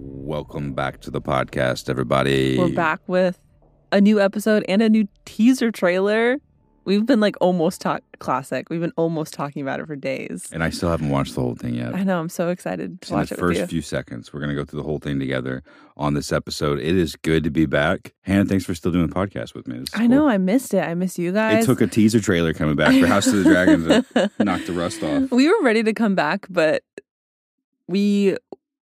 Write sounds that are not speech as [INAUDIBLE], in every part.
Welcome back to the podcast, everybody. We're back with a new episode and a new teaser trailer. We've been like almost talk classic. We've been almost talking about it for days. And I still haven't watched the whole thing yet. I know. I'm so excited to in watch the it first with you. few seconds, we're going to go through the whole thing together on this episode. It is good to be back. Hannah, thanks for still doing the podcast with me. I cool. know. I missed it. I miss you guys. It took a teaser trailer coming back for House of the [LAUGHS] Dragon to knock the rust off. we were ready to come back, but we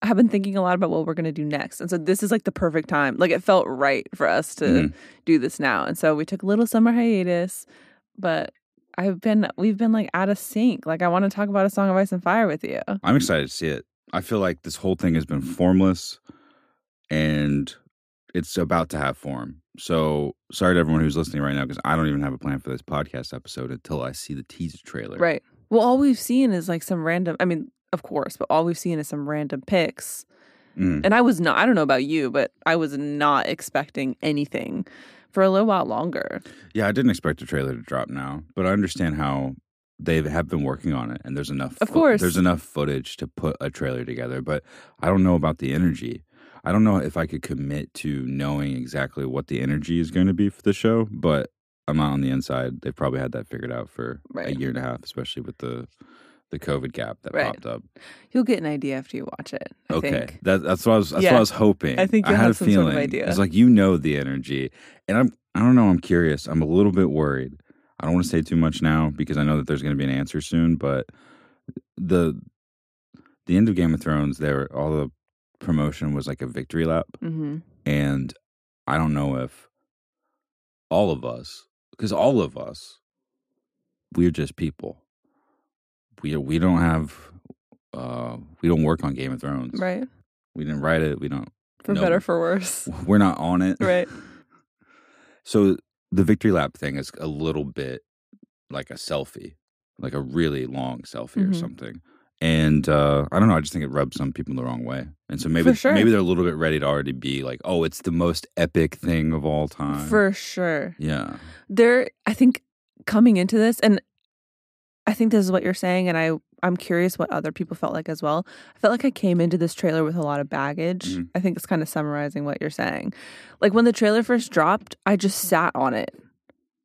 have been thinking a lot about what we're going to do next. And so this is like the perfect time. Like it felt right for us to Mhm. do this now. And so we took a little summer hiatus, but I've been we've been like out of sync. Like I want to talk about a song of ice and fire with you. I'm excited to see it. I feel like this whole thing has been formless and it's about to have form. So sorry to everyone who's listening right now because I don't even have a plan for this podcast episode until I see the teaser trailer. Right. Well, all we've seen is like some random I mean, of course, but all we've seen is some random pics. Mm. And I was not I don't know about you, but I was not expecting anything for a little while longer. Yeah, I didn't expect a trailer to drop now, but I understand how they have been working on it and there's enough Of fo- course. there's enough footage to put a trailer together, but I don't know about the energy. I don't know if I could commit to knowing exactly what the energy is going to be for the show, but I'm not on the inside. They've probably had that figured out for a year and a half, especially with the the COVID gap that Right. popped up. You'll get an idea after you watch it. I okay, that, that's what I was. That's what I was hoping. I think I had have a some sort of feeling. idea. It's like you know the energy, and I'm. I don't know. I'm curious. I'm a little bit worried. I don't want to say too much now because I know that there's going to be an answer soon. But the the end of Game of Thrones, there all the promotion was like a victory lap, hmm and I don't know if all of us, because all of us, we're just people. We we don't have. Uh, we don't work on Game of Thrones. Right. We didn't write it. We don't. For No. better for worse. [LAUGHS] We're not on it. Right. [LAUGHS] So the victory lap thing is a little bit like a selfie, like a really long selfie or Mhm. something. And uh, I don't know. I just think it rubs some people the wrong way. And so maybe sure. maybe they're a little bit ready to already be like, oh, it's the most epic thing of all time. For sure. yeah. There I think coming into this and I think this is what you're saying and I I'm curious what other people felt like as well. I felt like I came into this trailer with a lot of baggage. Mhm. I think it's kind of summarizing what you're saying. Like when the trailer first dropped, I just sat on it.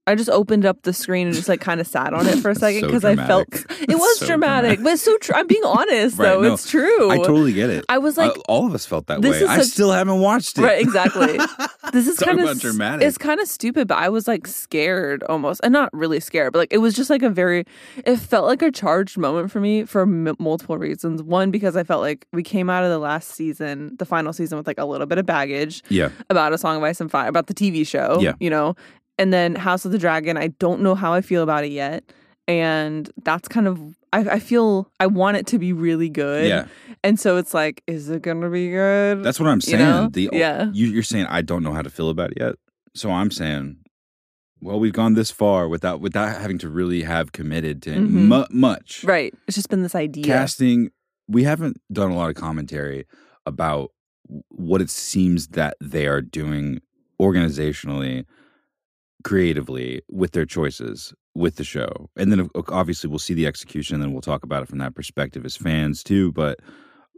I just opened up the screen and just like kind of sat on it for a second so because I felt [LAUGHS] it was so dramatic, but it's so true. I'm being honest Right, though. no, it's true. I totally get it. I was like, Uh, all of us felt that way. I still haven't watched it. Right, exactly. [LAUGHS] this is [LAUGHS] kind of dramatic. It's kind of stupid, but I was like scared almost, and not really scared, but like it was just like a very. It felt like a charged moment for me for m- multiple reasons. One, because I felt like we came out of the last season, the final season, with like a little bit of baggage yeah. about a Song of Ice and Fire, about the TV show. Yeah. you know, and then House of the Dragon. I don't know how I feel about it yet, and that's kind of. I, I feel I want it to be really good. Yeah. And so it's like, is it gonna be good? That's what I'm You saying. know? The Yeah. you, you're saying I don't know how to feel about it yet. So I'm saying, well, we've gone this far without without having to really have committed to Mhm. mu- much right. It's just been this idea. casting. We haven't done a lot of commentary about what it seems that they are doing organizationally, creatively with their choices with the show, and then obviously we'll see the execution, and then we'll talk about it from that perspective as fans too. But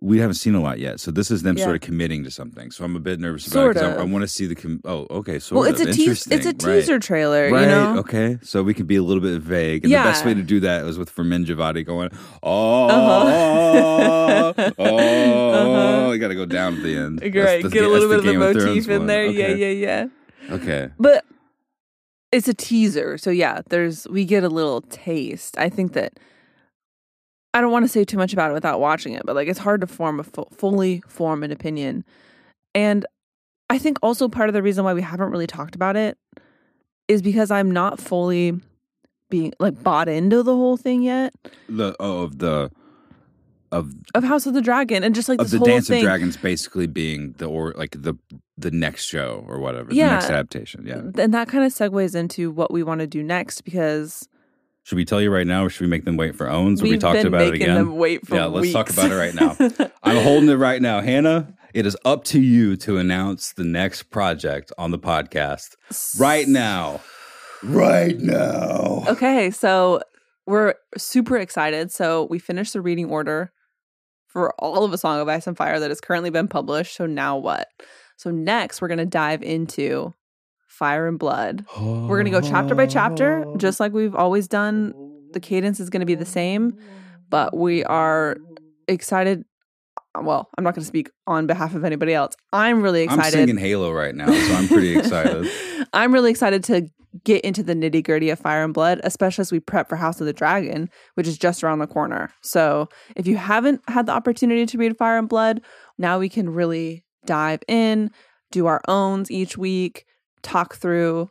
we haven't seen a lot yet, so this is them Yeah. sort of committing to something. So I'm a bit nervous about Sort it I, I want to see the. Com- oh, okay, sort well, it's of a tease. It's a Interesting. Right. teaser trailer. Right. You know. Okay. So we can be a little bit vague, and the best way to do that was with Ramin Djawadi going, "Oh, Uh-huh. oh, Uh-huh. you got to go down at the end." That's Great. the- Get a little bit of the motif in one. there. Yeah, yeah, yeah. Okay. But it's a teaser, so yeah. There's we get a little taste. I think that I don't want to say too much about it without watching it, but like it's hard to form a fu- fully form an opinion, and I think also part of the reason why we haven't really talked about it is because I'm not fully being like bought into the whole thing yet The oh, of the of of House of the Dragon and just like of the Dance thing. of Dragons basically being the or like the the next show or whatever, the Yeah. next adaptation. Yeah. And that kind of segues into what we want to do next because Should we tell you right now, or should we make them wait for owns? Or we we've talked been about it making again. them wait for Yeah, let's talk about it right now. [LAUGHS] I'm holding it right now. Hannah, it is up to you to announce the next project on the podcast right now. Right now. Okay, so we're super excited. So we finished the reading order for all of A Song of Ice and Fire that has currently been published. So now what? So next, we're going to dive into Fire and Blood. We're going to go chapter by chapter, oh. just like we've always done. The cadence is going to be the same, but we are excited. Uh, well, I'm not going to speak on behalf of anybody else. I'm really excited. I'm singing Halo right now, so I'm pretty excited. [LAUGHS] I'm really excited to get into the nitty gritty of Fire and Blood, especially as we prep for House of the Dragon, which is just around the corner. So if you haven't had the opportunity to read Fire and Blood, now we can really dive in, do our owns each week, talk through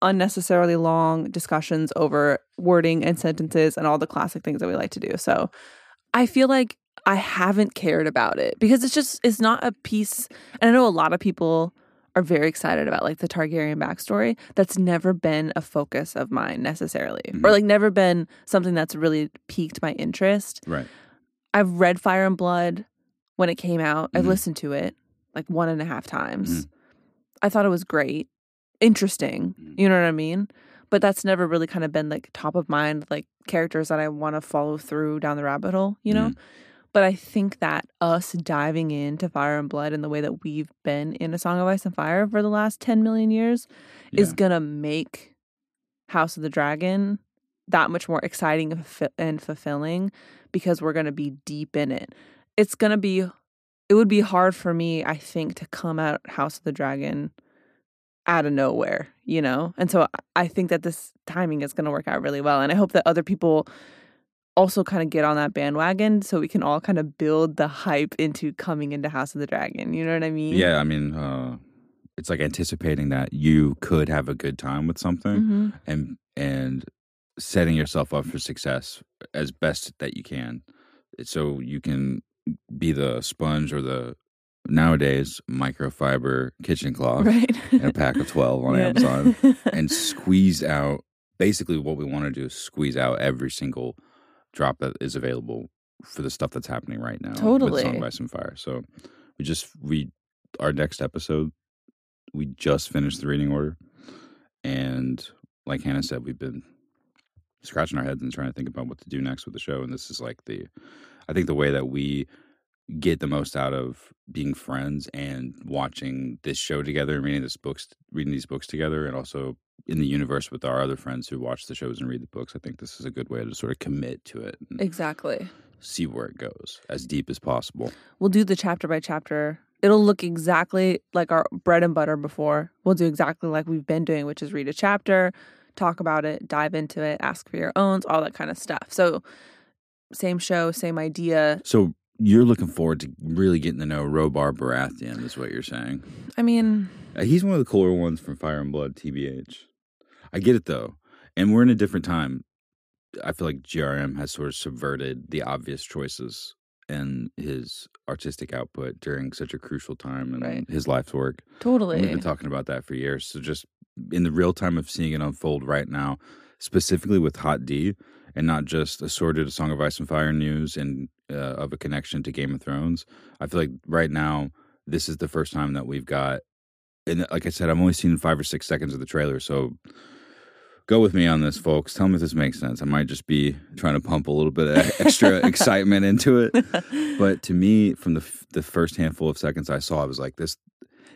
unnecessarily long discussions over wording and sentences and all the classic things that we like to do. So I feel like I haven't cared about it because it's just it's not a piece and I know a lot of people are very excited about like the Targaryen backstory. That's never been a focus of mine necessarily. Mhm. Or like never been something that's really piqued my interest. right. I've read Fire and Blood when it came out. I've Mhm. listened to it like one and a half times. Mhm. I thought it was great, interesting. Mhm. You know what I mean? But that's never really kind of been like top of mind, like characters that I want to follow through down the rabbit hole, you know? But I think that us diving into Fire and Blood in the way that we've been in A Song of Ice and Fire for the last 10 million years is going to make House of the Dragon that much more exciting and fulfilling because we're going to be deep in it. It's going to be, it would be hard for me, I think, to come out House of the Dragon out of nowhere, you know? And so I- think that this timing is going to work out really well. And I hope that other people also kind of get on that bandwagon so we can all kind of build the hype into coming into House of the Dragon. You know what I mean? Yeah, I mean, uh, it's like anticipating that you could have a good time with something hmm and and setting yourself up for success as best that you can, so you can be the sponge or the nowadays microfiber kitchen cloth Right. and a pack of twelve [LAUGHS] on Yeah. Amazon [LAUGHS] and squeeze out. Basically, what we want to do is squeeze out every single drop that is available for the stuff that's happening right now. with Totally. Song of Ice and Fire. So we just we our next episode. We just finished the reading order, and like Hannah said, we've been scratching our heads and trying to think about what to do next with the show. And this is like the, I think the way that we get the most out of being friends and watching this show together and reading this books, reading these books together, and also in the universe with our other friends who watch the shows and read the books. I think this is a good way to sort of commit to it exactly. see where it goes as deep as possible. We'll do the chapter by chapter. It'll look exactly like our bread and butter before. We'll do exactly like we've been doing, which is read a chapter, talk about it, dive into it, ask for your owns, all that kind of stuff. So, same show, same idea. So you're looking forward to really getting to know Robar Baratheon, is what you're saying. I mean, Uh, He's one of the cooler ones from Fire and Blood, TBH. I get it though, and we're in a different time. I feel like GRRM has sort of subverted the obvious choices and his artistic output during such a crucial time in Right. his life's work. And totally. We've been talking about that for years. So just in the real time of seeing it unfold right now, specifically with Hot D, and not just assorted A Song of Ice and Fire news and uh, of a connection to Game of Thrones. I feel like right now this is the first time that we've got, and like I said, I've only seen five or six seconds of the trailer, so. Go with me on this, folks. Tell me if this makes sense. I might just be trying to pump a little bit of extra [LAUGHS] excitement into it but to me from the f- the first handful of seconds I saw I was like this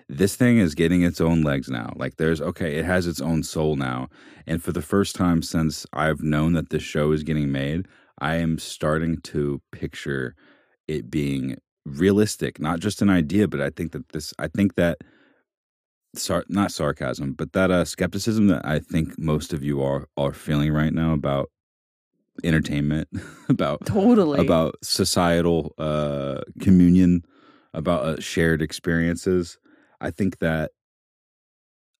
this thing is getting its own legs now like there's okay it has its own soul now and for the first time since I've known that this show is getting made I am starting to picture it being realistic not just an idea but I think that this I think that sar- not sarcasm but that uh skepticism that I think most of you are are feeling right now about entertainment [LAUGHS] about totally. about societal uh, communion, about uh, shared experiences. I think that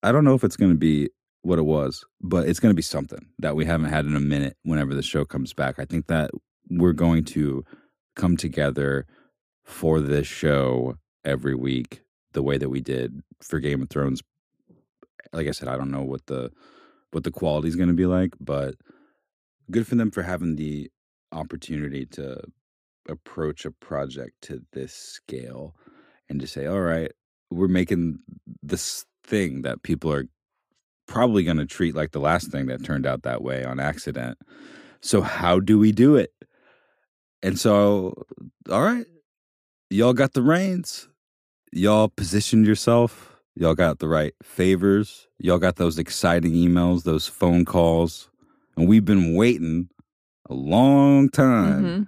I don't know if it's going to be what it was, but it's going to be something that we haven't had in a minute. Whenever the show comes back, I think that we're going to come together for this show every week, the way that we did for Game of Thrones. Like I said, I don't know what the what the quality is going to be like, but good for them for having the opportunity to approach a project to this scale and to say, all right, we're making this thing that people are probably going to treat like the last thing that turned out that way on accident. So, how do we do it? And so, all right, y'all got the reins. Y'all positioned yourself. Y'all got the right favors. Y'all got those exciting emails, those phone calls. And we've been waiting a long time hmm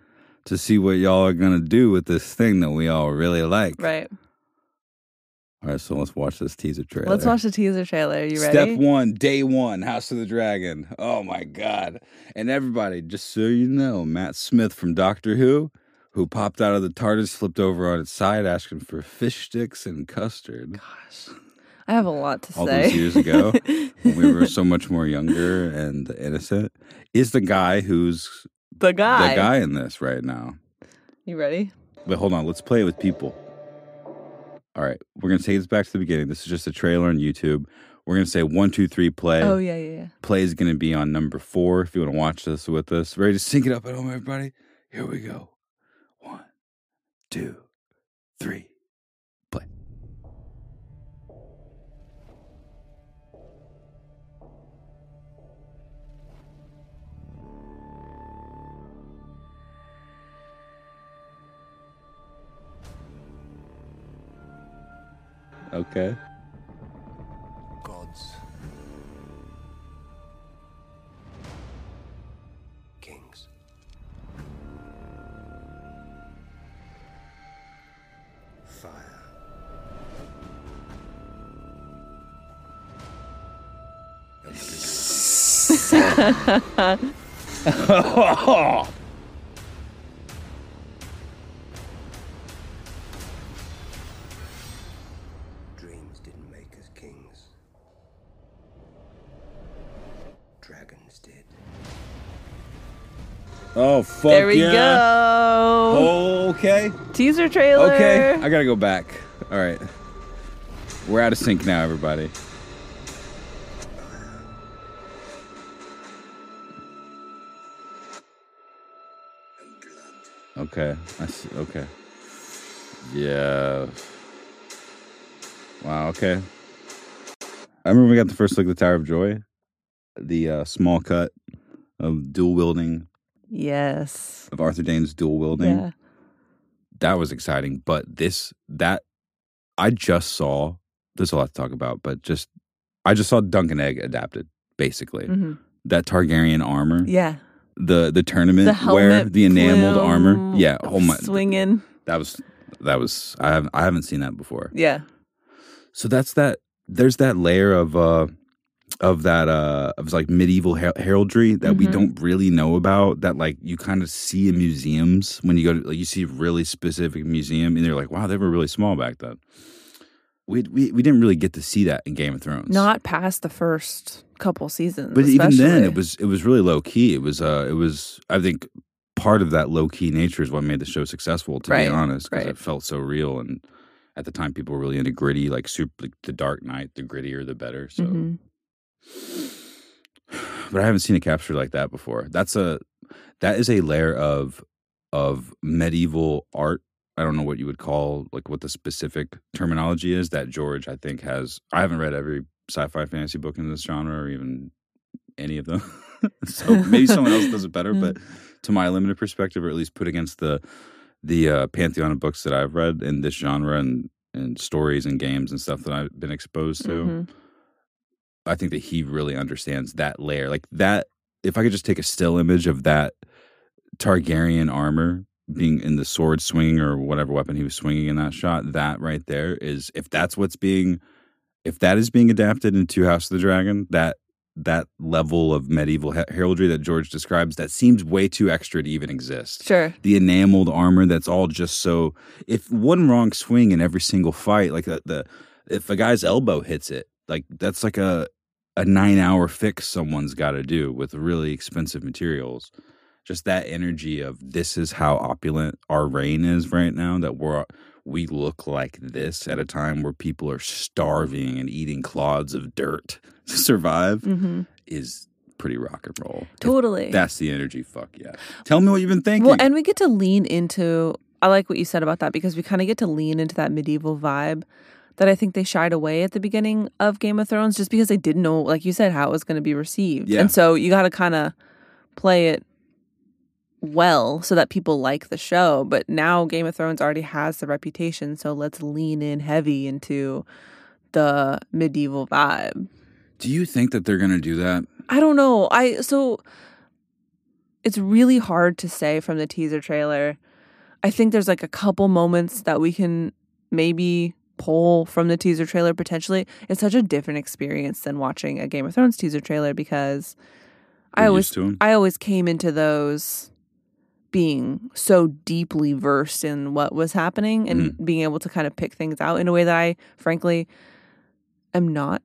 to see what y'all are going to do with this thing that we all really like. Right. All right, so let's watch this teaser trailer. Let's watch the teaser trailer. Are You ready? Step one, day one, House of the Dragon. Oh my God. And everybody, just so you know, Matt Smith from Doctor Who, who popped out of the TARDIS, flipped over on its side, asking for fish sticks and custard Gosh, I have a lot to say. all say. those years ago when we were so much more [LAUGHS] younger and innocent, is the guy who's the guy. the guy in this right now. You ready? Wait, hold on. Let's play it with people. All right, we're gonna take this back to the beginning. This is just a trailer on YouTube. We're gonna say one, two, three, play. Oh yeah, yeah, yeah. Play is gonna be on number four. If you want to watch this with us, ready to sync it up at home, everybody. Here we go. One, two, three, Okay. Gods. Kings. Fire. And [LAUGHS] [LAUGHS] oh fuck there we yeah. go. Okay. Teaser trailer. Okay. I gotta go back. All right. We're out of sync now, everybody. Okay. I see. Okay. Yeah. Wow. Okay. I remember we got the first look at the Tower of Joy, the uh, small cut of dual wielding yes. of Arthur Dayne's dual wielding. Yeah. That was exciting. But this that I just saw. There's a lot to talk about, but just I just saw Dunk and Egg adapted. Basically, hmm that Targaryen armor, Yeah. the the tournament The helmet. where the enameled armor. Yeah. Oh my. Swinging. That was that was I haven't I haven't seen that before. Yeah. So that's that. There's that layer of uh of that uh of like medieval her- heraldry that we Mhm. don't really know about. That like you kind of see in museums when you go to like you see a really specific museum and they're like, wow, they were really small back then. We we we didn't really get to see that in Game of Thrones. Not past the first couple seasons. but even then, it was it was really low key. It was uh it was I think part of that low key nature is what made the show successful. To Right, be honest, because right. it felt so real and. At the time, people were really into gritty, like super, like the Dark Knight. The grittier, the better. So, Mhm. [SIGHS] but I haven't seen a capture like that before. That's a that is a layer of of medieval art. I don't know what you would call like what the specific terminology is that George I think has. I haven't read every sci-fi fantasy book in this genre or even any of them. [LAUGHS] so maybe [LAUGHS] someone else does it better, Mm. but to my limited perspective, or at least put against the the uh, pantheon of books that I've read in this genre and and stories and games and stuff that I've been exposed to. Mhm. I think that he really understands that layer. Like that, if I could just take a still image of that Targaryen armor being in the sword swinging or whatever weapon he was swinging in that shot, that right there is, if that's what's being, if that is being adapted into House of the Dragon, that that level of medieval heraldry that George describes, that seems way too extra to even exist Sure. the enameled armor that's all just so if one wrong swing in every single fight like the, the if a guy's elbow hits it like that's like a a nine hour fix someone's got to do with really expensive materials just that energy of this is how opulent our reign is right now that we're we look like this at a time where people are starving and eating clods of dirt [LAUGHS] to survive hmm is pretty rock and roll If Totally. that's the energy fuck yeah tell me what you've been thinking Well, and we get to lean into. I like what you said about that because we kind of get to lean into that medieval vibe that I think they shied away at the beginning of Game of Thrones just because they didn't know, like you said, how it was going to be received. Yeah. And so you got to kind of play it well so that people like the show. But now Game of Thrones already has the reputation, so let's lean in heavy into the medieval vibe. Do you think that they're going to do that? I don't know. I so it's really hard to say from the teaser trailer. I think there's like a couple moments that we can maybe pull from the teaser trailer potentially. It's such a different experience than watching a Game of Thrones teaser trailer because I always used to 'em? I always came into those being so deeply versed in what was happening and Mm-hmm. being able to kind of pick things out in a way that I frankly am not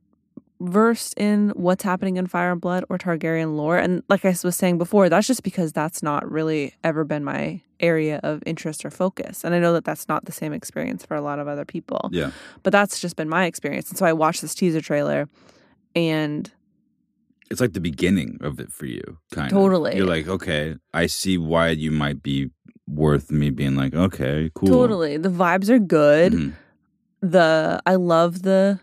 versed in what's happening in Fire and Blood or Targaryen lore. And like I was saying before, that's just because that's not really ever been my area of interest or focus. And I know that that's not the same experience for a lot of other people. Yeah. But that's just been my experience. And so I watched this teaser trailer and It's like the beginning of it for you, kind of. Totally. You're like, okay, I see why you might be worth me being like, okay, cool. totally the vibes are good. Mhm. The I love the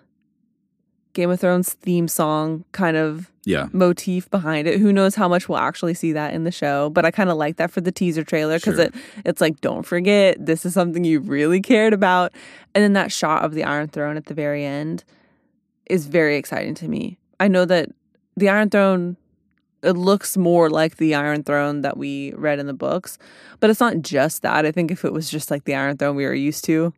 Game of Thrones theme song kind of Yeah. motif behind it. Who knows how much we'll actually see that in the show, but I kind of like that for the teaser trailer because Sure. it it's like don't forget this is something you really cared about. And then that shot of the Iron Throne at the very end is very exciting to me. I know that the Iron Throne it looks more like the Iron Throne that we read in the books, but it's not just that. I think if it was just like the Iron Throne we were used to,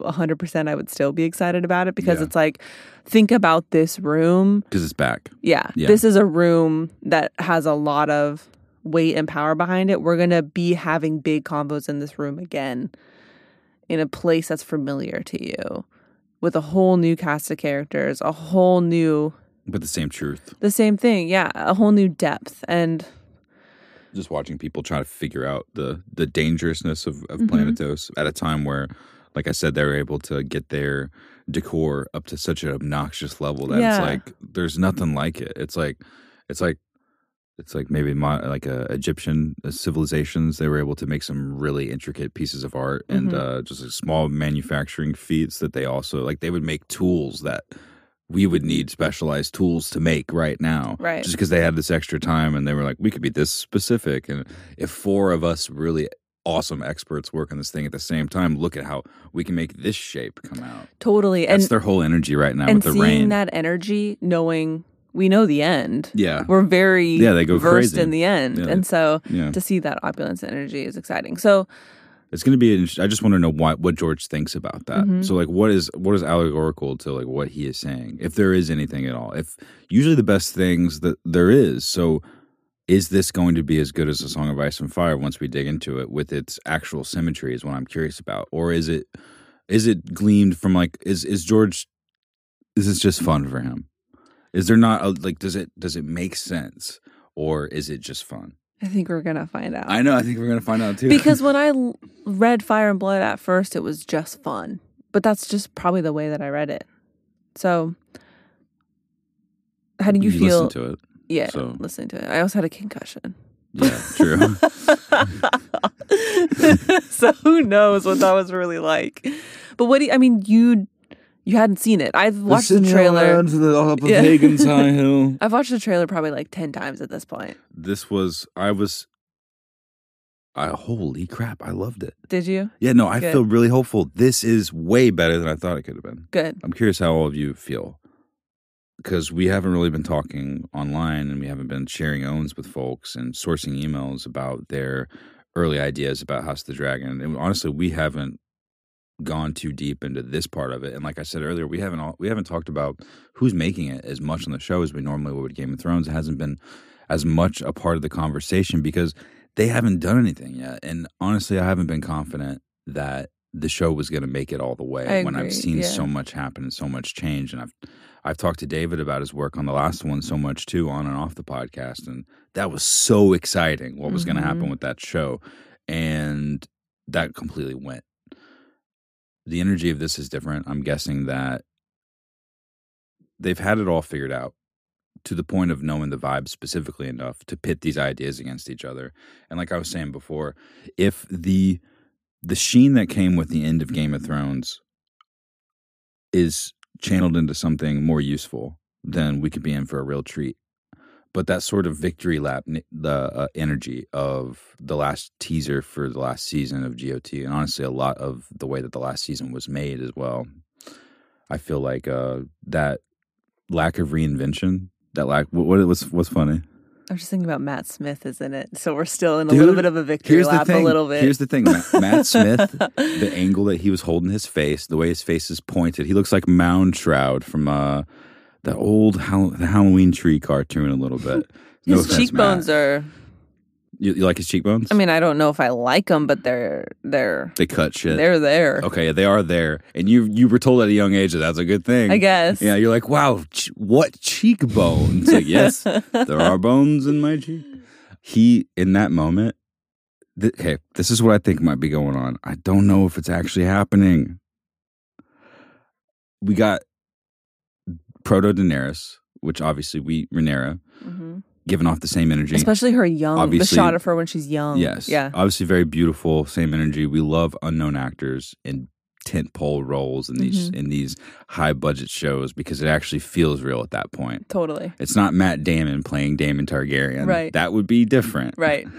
100% I would still be excited about it because Yeah. it's like think about this room Because it's back. yeah, Yeah. This is a room that has a lot of weight and power behind it. We're going to be having big combos in this room again in a place that's familiar to you with a whole new cast of characters, a whole new, But the same truth. the same thing. Yeah, a whole new depth. And Just watching people try to figure out the the dangerousness of, of Mhm. Planetos at a time where, like I said, they're able to get their decor up to such an obnoxious level that Yeah. it's like there's nothing like it. It's like it's like it's like maybe mo- like uh, Egyptian civilizations. They were able to make some really intricate pieces of art and Mhm. uh, just like small manufacturing feats that they also like. They would make tools that we would need specialized tools to make right now, Right. Just because they had this extra time and they were like, we could be this specific. And if four of us really awesome experts work on this thing at the same time, look at how we can make this shape come out. totally. That's and their whole energy right now and with the seeing rain. that energy, knowing we know the end. yeah, We're very Yeah, they go versed crazy. in the end. Yeah. And so yeah. to see that opulence energy is exciting. So It's going to be. I just want to know what what George thinks about that. Mhm. So, like, what is what is allegorical to like what he is saying, if there is anything at all? If usually the best things that there is. So, is this going to be as good as a Song of Ice and Fire once we dig into it with its actual symmetry? Is what I'm curious about, or is it is it gleamed from like is is George? Is this just fun for him? Is there not a, like does it does it make sense, or is it just fun? I think we're going to find out. I know. I think we're gonna find out too. because [LAUGHS] when I read Fire and Blood at first, it was just fun. But that's just probably the way that I read it. So, how do you, feel? listen to it? Yeah, so- listening to it. I also had a concussion. Yeah, true. [LAUGHS] so who knows what that was really like? But what do you, I mean? You you hadn't seen it. I've watched the trailer. up of Yeah. Aegon's High [LAUGHS] Hill. I've watched the trailer probably like ten times at this point. This was I was. I, holy crap! I loved it. Did you? Yeah, no, I Good. feel really hopeful. This is way better than I thought it could have been. Good. I'm curious how all of you feel because we haven't really been talking online and we haven't been sharing owns with folks and sourcing emails about their early ideas about House of the Dragon. And honestly, we haven't gone too deep into this part of it. And like I said earlier, we haven't all, we haven't talked about who's making it as much on the show as we normally would with Game of Thrones. It hasn't been as much a part of the conversation because they haven't done anything yet. And honestly, I haven't been confident that the show was going to make it all the way I when I've seen yeah. so much happen and so much change. And I've I've talked to David about his work on the last one so much too, on and off the podcast, and that was so exciting. What was going to happen mm-hmm. with that show, and that completely went. The energy of this is different. I'm guessing that they've had it all figured out to the point of knowing the vibe specifically enough to pit these ideas against each other. And like I was saying before, if the the sheen that came with the end of Game of Thrones is channeled into something more useful, then we could be in for a real treat. but that sort of victory lap, the uh, energy of the last teaser for the last season of GOT, and honestly, a lot of the way that the last season was made as well. I feel like uh, that lack of reinvention, that lack. What, what what's what's funny? I'm just thinking about Matt Smith is in it, so we're still in a little bit of a victory lap. A little bit. Here's the thing. Matt, Matt [LAUGHS] Smith, the angle that he was holding his face, the way his face is pointed, he looks like Moundshroud from uh, the old Hall- the Halloween Tree cartoon a little bit. [LAUGHS] His offense, cheekbones Matt. are. You, you like his cheekbones? I mean, I don't know if I like them, but they're they're they cut shit. they're there. okay, they are there, and you you were told at a young age that that's a good thing. I guess. Yeah, you're like, wow, ch- what cheekbones? Like, yes, [LAUGHS] there are bones in my cheek. He in that moment. Th- okay, this is what I think might be going on. I don't know if it's actually happening. We got Proto Daenerys, which obviously we Rhaenyra, hmm giving off the same energy. Especially her young. Obviously- the shot of her when she's young. Yes. Yeah. Obviously, very beautiful. Same energy. We love unknown actors in tent pole roles in these Mm-hmm. in these high budget shows because it actually feels real at that point. Totally. It's not Matt Damon playing Daemon Targaryen. Right. That would be different. Right. [LAUGHS]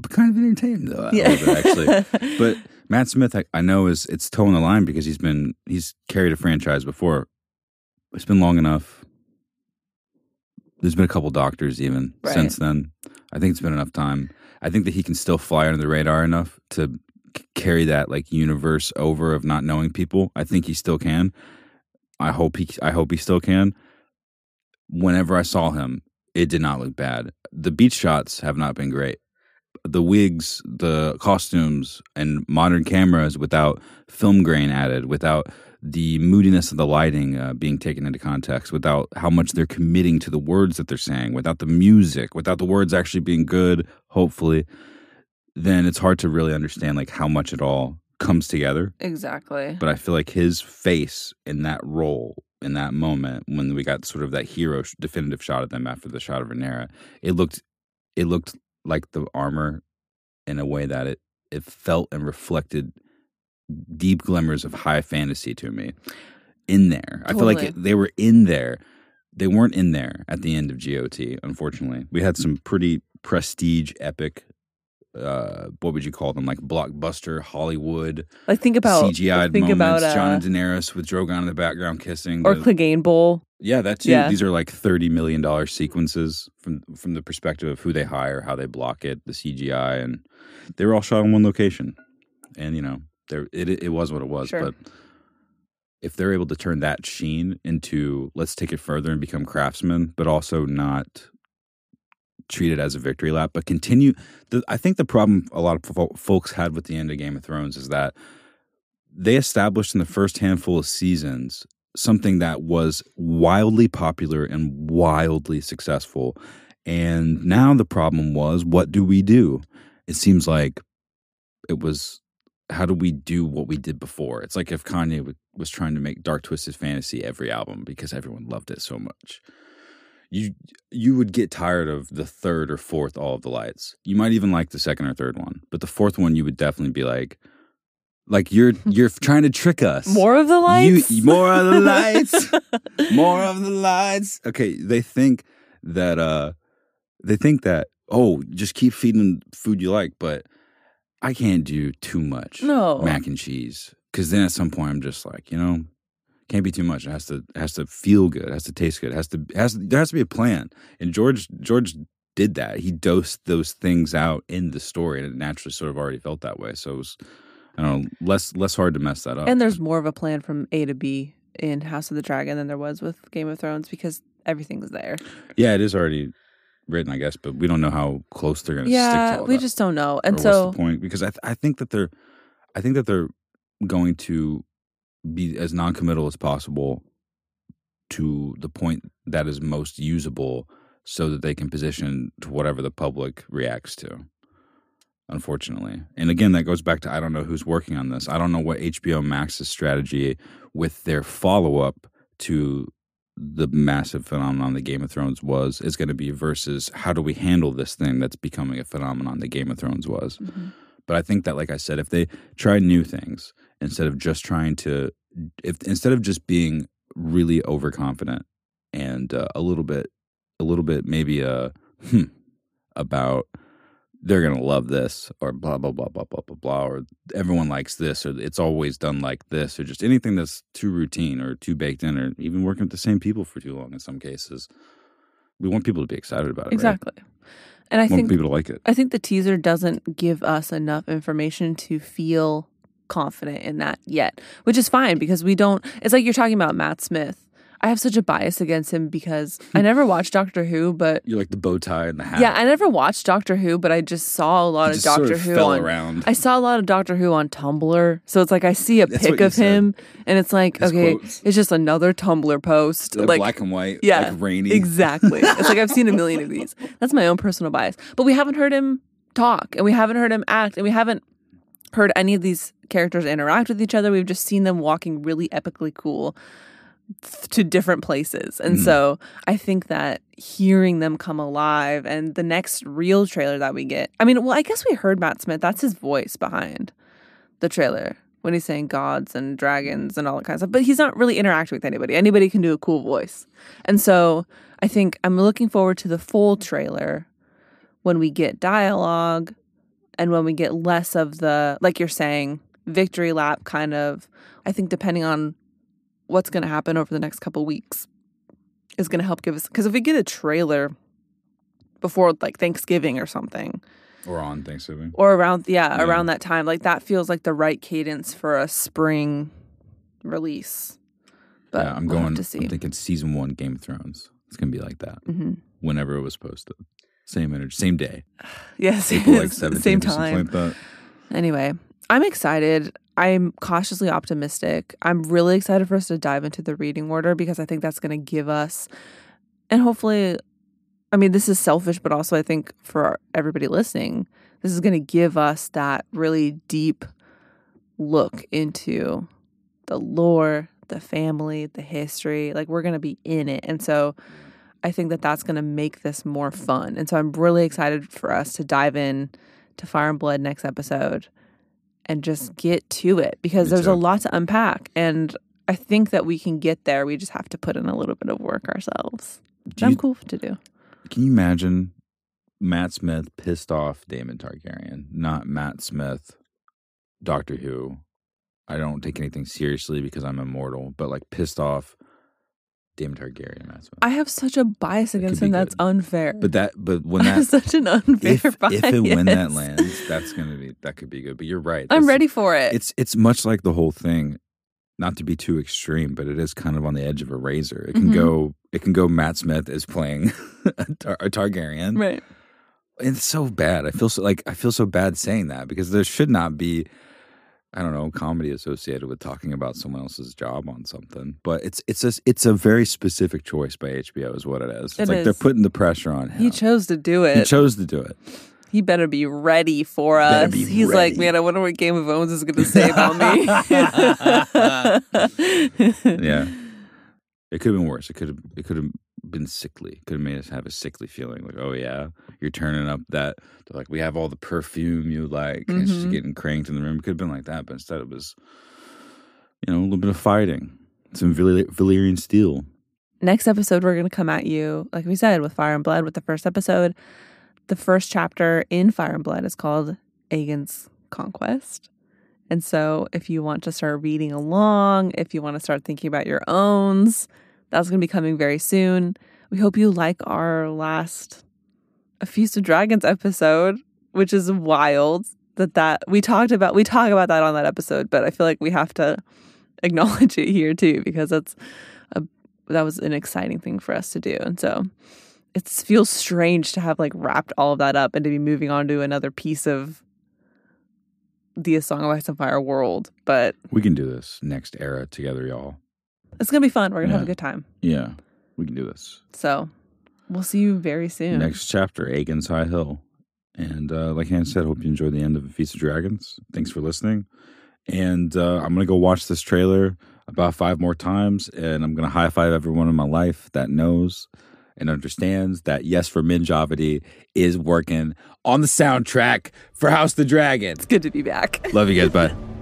But kind of entertaining though. Yeah. actually. [LAUGHS] But Matt Smith, I, I know is it's towing the line because he's been he's carried a franchise before. It's been long enough. There's been a couple doctors even Right. since then. I think it's been enough time. I think that he can still fly under the radar enough to c- carry that like universe over of not knowing people. I think he still can. I hope he I hope he still can. Whenever I saw him, it did not look bad. The beach shots have not been great. The wigs, the costumes, and modern cameras without film grain added, without the moodiness of the lighting uh, being taken into context, without how much they're committing to the words that they're saying, without the music, without the words actually being good, hopefully, then it's hard to really understand like how much it all comes together. Exactly. But I feel like his face in that role, in that moment, when we got sort of that hero sh- definitive shot of them after the shot of Rhaenyra, it looked, it looked like the armor in a way that it it felt and reflected deep glimmers of high fantasy to me in there. I feel like they were in there. They weren't in there at the end of GOT, unfortunately. We had some pretty prestige epic uh what would you call them like blockbuster hollywood Like think about CGI'd think moments. about Jon uh, and Daenerys with Drogon in the background kissing. or The- Clegane Bowl. yeah, that too. Yeah. These are like thirty million dollar sequences from from the perspective of who they hire, how they block it, the CGI, and they were all shot in one location. And you know, there it it was what it was. Sure. But if they're able to turn that sheen into let's take it further and become craftsmen, but also not treat it as a victory lap, but continue. The, I think the problem a lot of fo- folks had with the end of Game of Thrones is that they established in the first handful of seasons something that was wildly popular and wildly successful. And now the problem was, what do we do? It seems like it was, how do we do what we did before? It's like if Kanye w- was trying to make Dark Twisted Fantasy every album because everyone loved it so much. You you would get tired of the third or fourth All of the Lights. You might even like the second or third one, but the fourth one you would definitely be like, like you're [LAUGHS] you're trying to trick us. More of the lights. You, more of the lights. [LAUGHS] more of the lights. Okay, they think that uh they think that oh, just keep feeding food you like, but I can't do too much No. mac and cheese cuz then at some point I'm just like, you know, can't be too much. It has to it has to feel good. It has to taste good. It has to has there has to be a plan. And George George did that. He dosed those things out in the story, and it naturally sort of already felt that way. So it was, I don't know, less less hard to mess that up. And there's more of a plan from A to B in House of the Dragon than there was with Game of Thrones because everything's there. yeah, it is already written, I guess, but we don't know how close they're going to stick to Yeah, we that. just don't know. Or And what's so the point? Because I th- I think that they're I think that they're going to be as non-committal as possible to the point that is most usable so that they can position to whatever the public reacts to unfortunately and again that goes back to i don't know who's working on this i don't know what hbo max's strategy with their follow-up to the massive phenomenon that game of thrones was is going to be versus how do we handle this thing that's becoming a phenomenon that game of thrones was Mhm. but I think that, like I said, if they try new things instead of just trying to, if instead of just being really overconfident and uh, a little bit a little bit maybe a hmm, about they're gonna love this or blah blah blah blah blah blah blah or everyone likes this or it's always done like this or just anything that's too routine or too baked in or even working with the same people for too long in some cases. We want people to be excited about it. right? Exactly. And I We want think people to like it. I think the teaser doesn't give us enough information to feel confident in that yet, which is fine because we don't. It's like you're talking about Matt Smith. I have such a bias against him because [LAUGHS] I never watched Doctor Who, but You like the bow tie and the hat. yeah, I never watched Doctor Who, but I just saw a lot of Doctor sort of Who fell on. around. I saw a lot of Doctor Who on Tumblr, so it's like I see a That's pic of said. him, and it's like His okay, quotes. it's just another Tumblr post, They're like black and white, yeah, like rainy. Exactly. it's like I've seen a million of [LAUGHS] these. That's my own personal bias. But we haven't heard him talk and we haven't heard him act and we haven't heard any of these characters interact with each other. We've just seen them walking really epically cool to different places. And Mhm. so I think that hearing them come alive and the next real trailer that we get. I mean, well, I guess we heard Matt Smith. That's his voice behind the trailer when he's saying gods and dragons and all that kind of stuff. But he's not really interacting with anybody. Anybody can do a cool voice. And so I think I'm looking forward to the full trailer when we get dialogue and when we get less of the, like you're saying, victory lap kind of. I think depending on what's going to happen over the next couple weeks is going to help give us, because if we get a trailer before like Thanksgiving or something, or on Thanksgiving. or around yeah, Yeah. around that time like that feels like the right cadence for a spring release but yeah, I'm we'll going. to see I'm thinking season one Game of Thrones. It's gonna be like that hmm whenever it was posted. Same energy, same day, [SIGHS] yes April like it's the 17th same time like that. anyway i'm excited i'm cautiously optimistic. I'm really excited for us to dive into the reading order because i think that's going to give us and hopefully i mean this is selfish but also i think for everybody listening this is going to give us that really deep look into the lore the family the history like we're going to be in it. And so i think that that's going to make this more fun. And so i'm really excited for us to dive in to fire and blood next episode and just mm. get to it because Me there's too. a lot to unpack and i think that we can get there we just have to put in a little bit of work ourselves Do i'm cool to do Can you imagine Matt Smith pissed off Daemon Targaryen, not Matt Smith, Doctor Who? I don't take anything seriously because I'm immortal, but like pissed off Daemon Targaryen, Matt Smith. i have such a bias against him that's good. unfair But that, but when [LAUGHS] that, such an unfair if, bias if and when that lands, that's gonna be that could be good. But you're right. [LAUGHS] i'm ready for it It's it's much like the whole thing. Not to be too extreme, but it is kind of on the edge of a razor. It can Mhm. go. It can go. Matt Smith is playing [LAUGHS] a, Tar- a Targaryen. right It's so bad. I feel so like I feel so bad saying that because there should not be. I don't know comedy associated with talking about someone else's job on something, but it's it's a it's a very specific choice by HBO is what it is. It's It like they're putting the pressure on him. he chose to do it He chose to do it. He better be ready for us. He's like, man, I wonder what Game of Thrones is going to say about me. [LAUGHS] yeah. It could have been worse. It could have it could have been sickly. Could have made us have a sickly feeling. Like, oh yeah, you're turning up that they're like we have all the perfume you like and she's Mhm. getting cranked in the room. Could have been like that, but instead it was you know, a little bit of fighting. Some Valy- Valyrian steel. Next episode, we're going to come at you, like we said, with Fire and Blood with the first episode. The first chapter in Fire and Blood is called Aegon's Conquest. And so, if you want to start reading along, if you want to start thinking about your owns, that's going to be coming very soon. We hope you like our last A Feast of Dragons episode, which is wild that that we talked about we talk about that on that episode, but I feel like we have to [LAUGHS] acknowledge it here too because that's a that was an exciting thing for us to do. And so it feels strange to have like wrapped all of that up and to be moving on to another piece of the Song of Ice and Fire world. But We can do this next era together, y'all. It's gonna be fun. We're gonna have a good time. Yeah, we can do this. So we'll see you very soon. Next chapter, Aegon's High Hill. And uh, like Hannah said, hope you enjoyed the end of Feast of Dragons. Thanks for listening. And uh, I'm going to go watch this trailer about five more times. And I'm going to high five everyone in my life that knows and understands that Yes Ramin Djawadi is working on the soundtrack for House the Dragon. It's good to be back. Love you guys. Bye. [LAUGHS]